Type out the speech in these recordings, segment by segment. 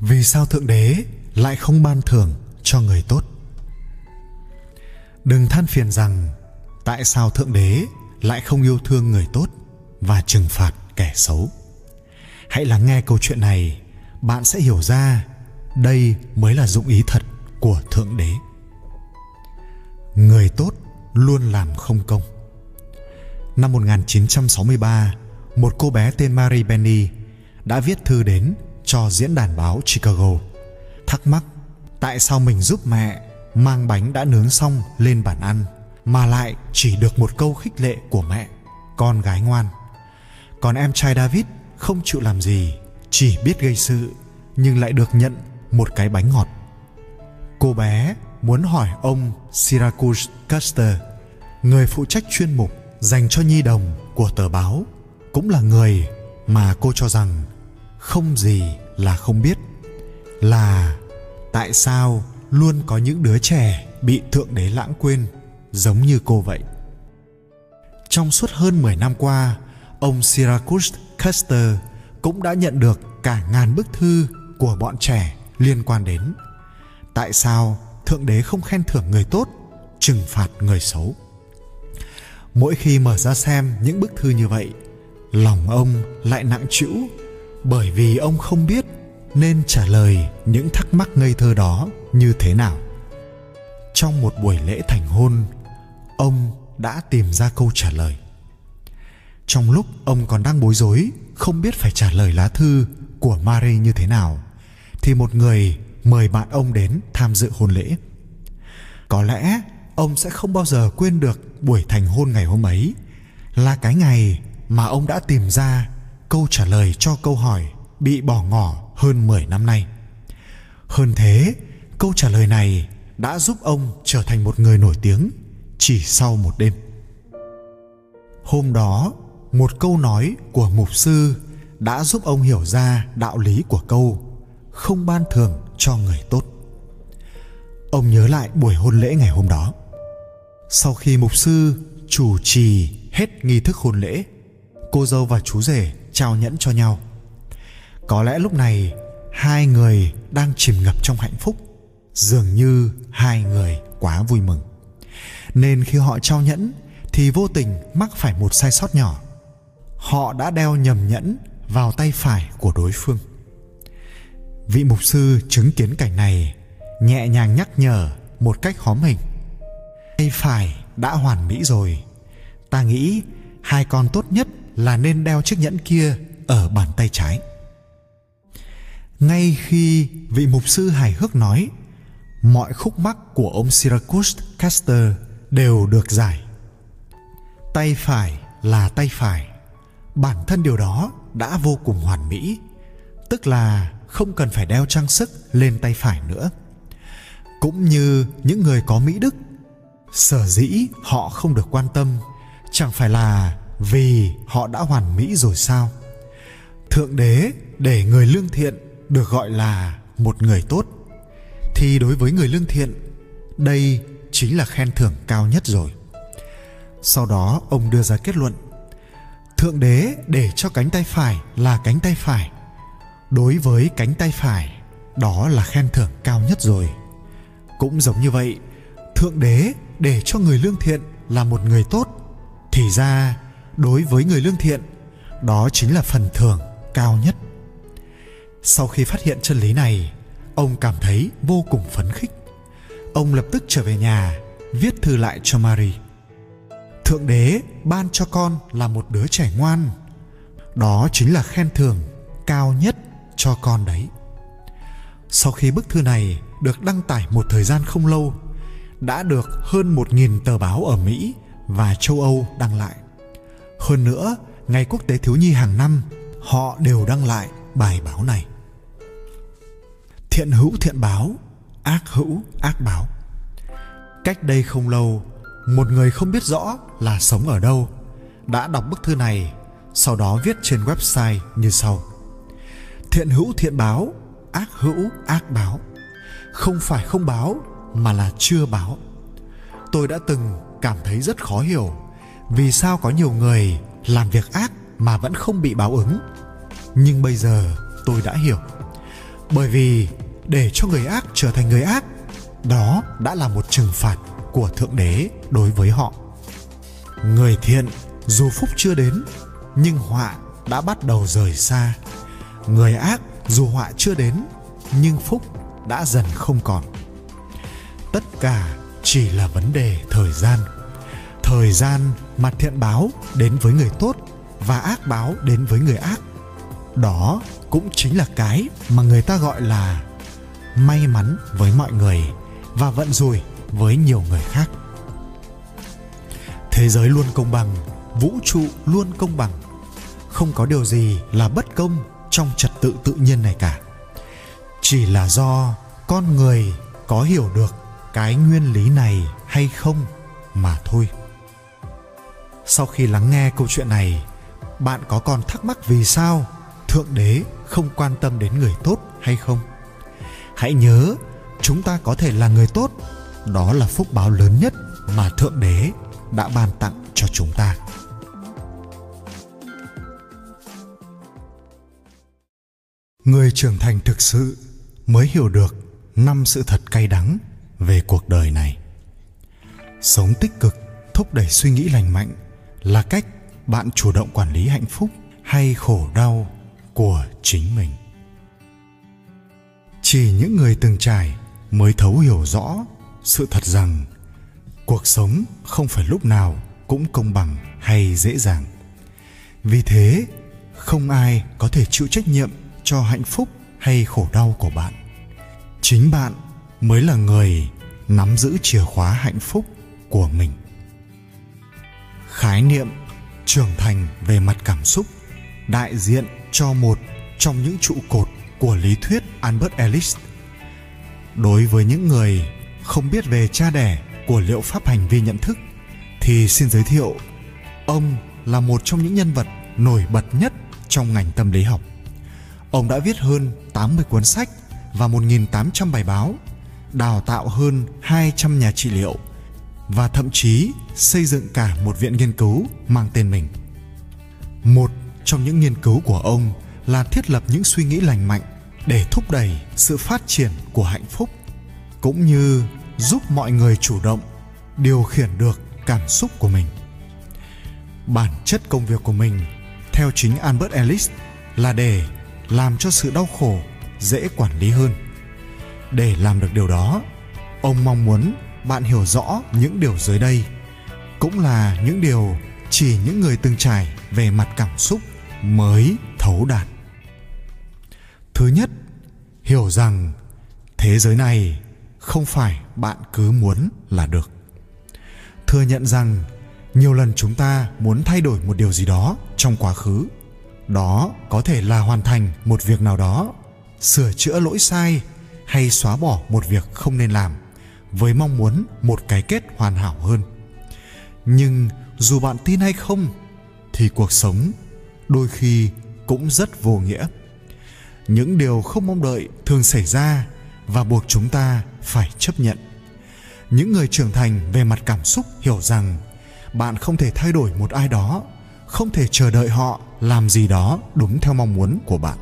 vì sao thượng đế lại không ban thưởng cho người tốt? Đừng than phiền rằng tại sao thượng đế lại không yêu thương người tốt và trừng phạt kẻ xấu. Hãy lắng nghe câu chuyện này, bạn sẽ hiểu ra đây mới là dụng ý thật của thượng đế. Người tốt luôn làm không công. Năm 1963 một cô bé tên Mary Benny đã viết thư đến cho diễn đàn báo Chicago. Thắc mắc, tại sao mình giúp mẹ mang bánh đã nướng xong lên bàn ăn, mà lại chỉ được một câu khích lệ của mẹ, con gái ngoan. Còn em trai david không chịu làm gì, chỉ biết gây sự, nhưng lại được nhận một cái bánh ngọt. Cô bé muốn hỏi ông syracuse custer người phụ trách chuyên mục dành cho nhi đồng của tờ báo, cũng là người mà cô cho rằng không gì là không biết là tại sao luôn có những đứa trẻ bị thượng đế lãng quên giống như cô vậy. Trong suốt hơn 10 năm qua, ông Syracuse Custer cũng đã nhận được cả ngàn bức thư của bọn trẻ liên quan đến tại sao thượng đế không khen thưởng người tốt, trừng phạt người xấu. Mỗi khi mở ra xem những bức thư như vậy, lòng ông lại nặng trĩu bởi vì ông không biết nên trả lời những thắc mắc ngây thơ đó như thế nào. Trong một buổi lễ thành hôn, ông đã tìm ra câu trả lời. Trong lúc ông còn đang bối rối, không biết phải trả lời lá thư của Mary như thế nào, thì một người mời bạn ông đến tham dự hôn lễ. Có lẽ ông sẽ không bao giờ quên được buổi thành hôn ngày hôm ấy là cái ngày mà ông đã tìm ra câu trả lời cho câu hỏi bị bỏ ngỏ hơn 10 năm nay. Hơn thế, câu trả lời này đã giúp ông trở thành một người nổi tiếng chỉ sau một đêm. Hôm đó, một câu nói của mục sư đã giúp ông hiểu ra đạo lý của câu không ban thường cho người tốt. Ông nhớ lại buổi hôn lễ ngày hôm đó. Sau khi mục sư chủ trì hết nghi thức hôn lễ, cô dâu và chú rể trao nhẫn cho nhau. Có lẽ lúc này hai người đang chìm ngập trong hạnh phúc, dường như hai người quá vui mừng. Nên khi họ trao nhẫn thì vô tình mắc phải một sai sót nhỏ. Họ đã đeo nhầm nhẫn vào tay phải của đối phương. Vị mục sư chứng kiến cảnh này nhẹ nhàng nhắc nhở một cách hóm hình. Tay phải đã hoàn mỹ rồi. Ta nghĩ hai con tốt nhất là nên đeo chiếc nhẫn kia ở bàn tay trái. Ngay khi vị mục sư hài hước nói, mọi khúc mắc của ông Syracuse Caster đều được giải. Tay phải là tay phải. Bản thân điều đó đã vô cùng hoàn mỹ, tức là không cần phải đeo trang sức lên tay phải nữa. Cũng như những người có mỹ đức, sở dĩ họ không được quan tâm chẳng phải là vì họ đã hoàn mỹ rồi sao? Thượng đế để người lương thiện được gọi là một người tốt. Thì đối với người lương thiện, đây chính là khen thưởng cao nhất rồi. Sau đó, ông đưa ra kết luận, thượng đế để cho cánh tay phải là cánh tay phải. Đối với cánh tay phải, đó là khen thưởng cao nhất rồi. Cũng giống như vậy, thượng đế để cho người lương thiện là một người tốt, thì ra đối với người lương thiện, đó chính là phần thưởng cao nhất. Sau khi phát hiện chân lý này, ông cảm thấy vô cùng phấn khích. Ông lập tức trở về nhà, viết thư lại cho Marie thượng đế ban cho con là một đứa trẻ ngoan. Đó chính là khen thưởng cao nhất cho con đấy. Sau khi bức thư này được đăng tải một thời gian không lâu, đã được hơn một nghìn tờ báo ở Mỹ và châu Âu đăng lại. Hơn nữa, Ngày Quốc tế Thiếu nhi hàng năm, họ đều đăng lại bài báo này. Thiện hữu thiện báo, ác hữu ác báo. Cách đây không lâu, một người không biết rõ là sống ở đâu đã đọc bức thư này, sau đó viết trên website như sau. Thiện hữu thiện báo, ác hữu ác báo. Không phải không báo mà là chưa báo. Tôi đã từng cảm thấy rất khó hiểu vì sao có nhiều người làm việc ác mà vẫn không bị báo ứng? Nhưng bây giờ tôi đã hiểu. Bởi vì để cho người ác trở thành người ác, đó đã là một trừng phạt của thượng đế đối với họ. Người thiện dù phúc chưa đến, nhưng họa đã bắt đầu rời xa. Người ác dù họa chưa đến, nhưng phúc đã dần không còn. Tất cả chỉ là vấn đề thời gian thời gian mà thiện báo đến với người tốt và ác báo đến với người ác. Đó cũng chính là cái mà người ta gọi là may mắn với mọi người và vận rủi với nhiều người khác. Thế giới luôn công bằng, vũ trụ luôn công bằng. Không có điều gì là bất công trong trật tự tự nhiên này cả. Chỉ là do con người có hiểu được cái nguyên lý này hay không mà thôi sau khi lắng nghe câu chuyện này, bạn có còn thắc mắc vì sao thượng đế không quan tâm đến người tốt hay không? Hãy nhớ, chúng ta có thể là người tốt. Đó là phúc báo lớn nhất mà thượng đế đã ban tặng cho chúng ta. Người trưởng thành thực sự mới hiểu được năm sự thật cay đắng về cuộc đời này. Sống tích cực, thúc đẩy suy nghĩ lành mạnh là cách bạn chủ động quản lý hạnh phúc hay khổ đau của chính mình. Chỉ những người từng trải mới thấu hiểu rõ sự thật rằng cuộc sống không phải lúc nào cũng công bằng hay dễ dàng. Vì thế, không ai có thể chịu trách nhiệm cho hạnh phúc hay khổ đau của bạn. Chính bạn mới là người nắm giữ chìa khóa hạnh phúc của mình khái niệm trưởng thành về mặt cảm xúc đại diện cho một trong những trụ cột của lý thuyết Albert Ellis. Đối với những người không biết về cha đẻ của liệu pháp hành vi nhận thức thì xin giới thiệu ông là một trong những nhân vật nổi bật nhất trong ngành tâm lý học. Ông đã viết hơn 80 cuốn sách và 1.800 bài báo, đào tạo hơn 200 nhà trị liệu và thậm chí xây dựng cả một viện nghiên cứu mang tên mình. Một trong những nghiên cứu của ông là thiết lập những suy nghĩ lành mạnh để thúc đẩy sự phát triển của hạnh phúc, cũng như giúp mọi người chủ động điều khiển được cảm xúc của mình bản chất công việc của mình, theo chính albert ellis, là để làm cho sự đau khổ dễ quản lý hơn để làm được điều đó, ông mong muốn bạn hiểu rõ những điều dưới đây, cũng là những điều chỉ những người từng trải về mặt cảm xúc mới thấu đạt. Thứ nhất, hiểu rằng thế giới này không phải bạn cứ muốn là được. Thừa nhận rằng nhiều lần chúng ta muốn thay đổi một điều gì đó trong quá khứ, đó có thể là hoàn thành một việc nào đó, sửa chữa lỗi sai hay xóa bỏ một việc không nên làm với mong muốn một cái kết hoàn hảo hơn. Nhưng dù bạn tin hay không, thì cuộc sống đôi khi cũng rất vô nghĩa. Những điều không mong đợi thường xảy ra và buộc chúng ta phải chấp nhận. Những người trưởng thành về mặt cảm xúc hiểu rằng bạn không thể thay đổi một ai đó, không thể chờ đợi họ làm gì đó đúng theo mong muốn của bạn.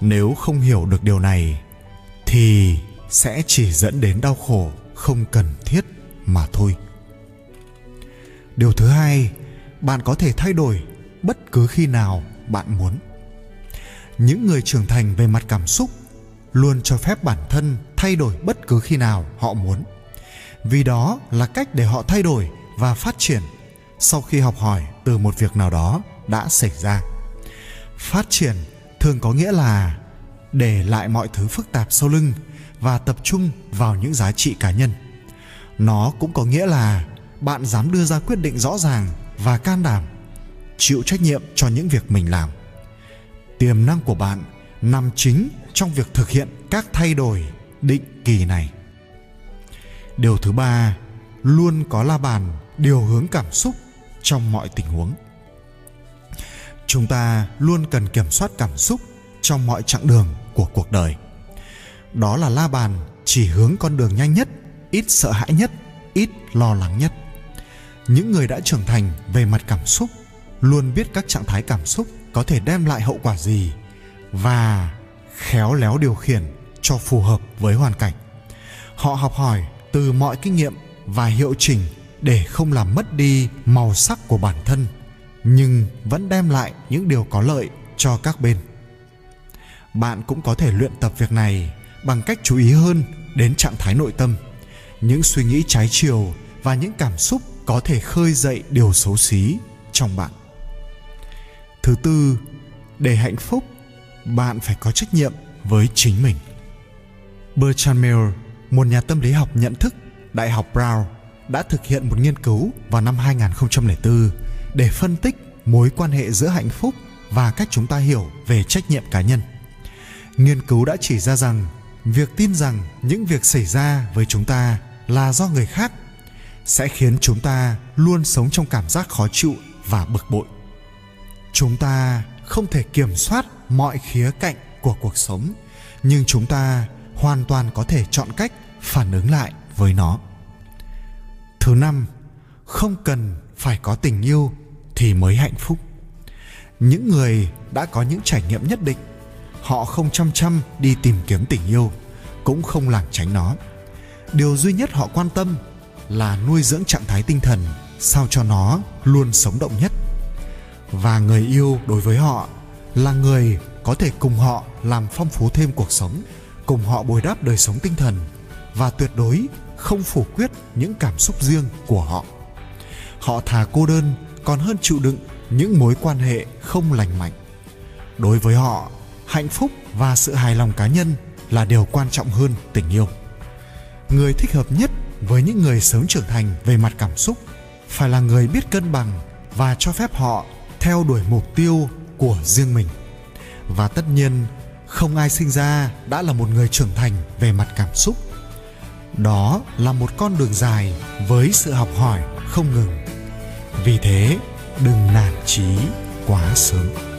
Nếu không hiểu được điều này, thì sẽ chỉ dẫn đến đau khổ không cần thiết mà thôi. Điều thứ hai, bạn có thể thay đổi bất cứ khi nào bạn muốn. Những người trưởng thành về mặt cảm xúc luôn cho phép bản thân thay đổi bất cứ khi nào họ muốn. Vì đó là cách để họ thay đổi và phát triển sau khi học hỏi từ một việc nào đó đã xảy ra. Phát triển thường có nghĩa là để lại mọi thứ phức tạp sau lưng và tập trung vào những giá trị cá nhân. Nó cũng có nghĩa là bạn dám đưa ra quyết định rõ ràng và can đảm, chịu trách nhiệm cho những việc mình làm. Tiềm năng của bạn nằm chính trong việc thực hiện các thay đổi định kỳ này. Điều thứ ba, luôn có la bàn điều hướng cảm xúc trong mọi tình huống. Chúng ta luôn cần kiểm soát cảm xúc trong mọi chặng đường của cuộc đời đó là la bàn, chỉ hướng con đường nhanh nhất, ít sợ hãi nhất, ít lo lắng nhất. Những người đã trưởng thành về mặt cảm xúc, luôn biết các trạng thái cảm xúc có thể đem lại hậu quả gì và khéo léo điều khiển cho phù hợp với hoàn cảnh. Họ học hỏi từ mọi kinh nghiệm và hiệu chỉnh để không làm mất đi màu sắc của bản thân, nhưng vẫn đem lại những điều có lợi cho các bên. Bạn cũng có thể luyện tập việc này bằng cách chú ý hơn đến trạng thái nội tâm, những suy nghĩ trái chiều và những cảm xúc có thể khơi dậy điều xấu xí trong bạn thứ tư, để hạnh phúc, bạn phải có trách nhiệm với chính mình bertrand mill một nhà tâm lý học nhận thức, đại học brown, đã thực hiện một nghiên cứu vào năm 2004 để phân tích mối quan hệ giữa hạnh phúc và cách chúng ta hiểu về trách nhiệm cá nhân. Nghiên cứu đã chỉ ra rằng việc tin rằng những việc xảy ra với chúng ta là do người khác sẽ khiến chúng ta luôn sống trong cảm giác khó chịu và bực bội. Chúng ta không thể kiểm soát mọi khía cạnh của cuộc sống, nhưng chúng ta hoàn toàn có thể chọn cách phản ứng lại với nó. Thứ năm, không cần phải có tình yêu thì mới hạnh phúc. Những người đã có những trải nghiệm nhất định, họ không chăm chăm đi tìm kiếm tình yêu, cũng không lảng tránh nó. Điều duy nhất họ quan tâm là nuôi dưỡng trạng thái tinh thần sao cho nó luôn sống động nhất. Và người yêu đối với họ là người có thể cùng họ làm phong phú thêm cuộc sống, cùng họ bồi đắp đời sống tinh thần và tuyệt đối không phủ quyết những cảm xúc riêng của họ họ thà cô đơn còn hơn chịu đựng những mối quan hệ không lành mạnh đối với họ hạnh phúc và sự hài lòng cá nhân là điều quan trọng hơn tình yêu. Người thích hợp nhất với những người sớm trưởng thành về mặt cảm xúc phải là người biết cân bằng và cho phép họ theo đuổi mục tiêu của riêng mình. Và tất nhiên, không ai sinh ra đã là một người trưởng thành về mặt cảm xúc. Đó là một con đường dài với sự học hỏi không ngừng. Vì thế, đừng nản chí quá sớm.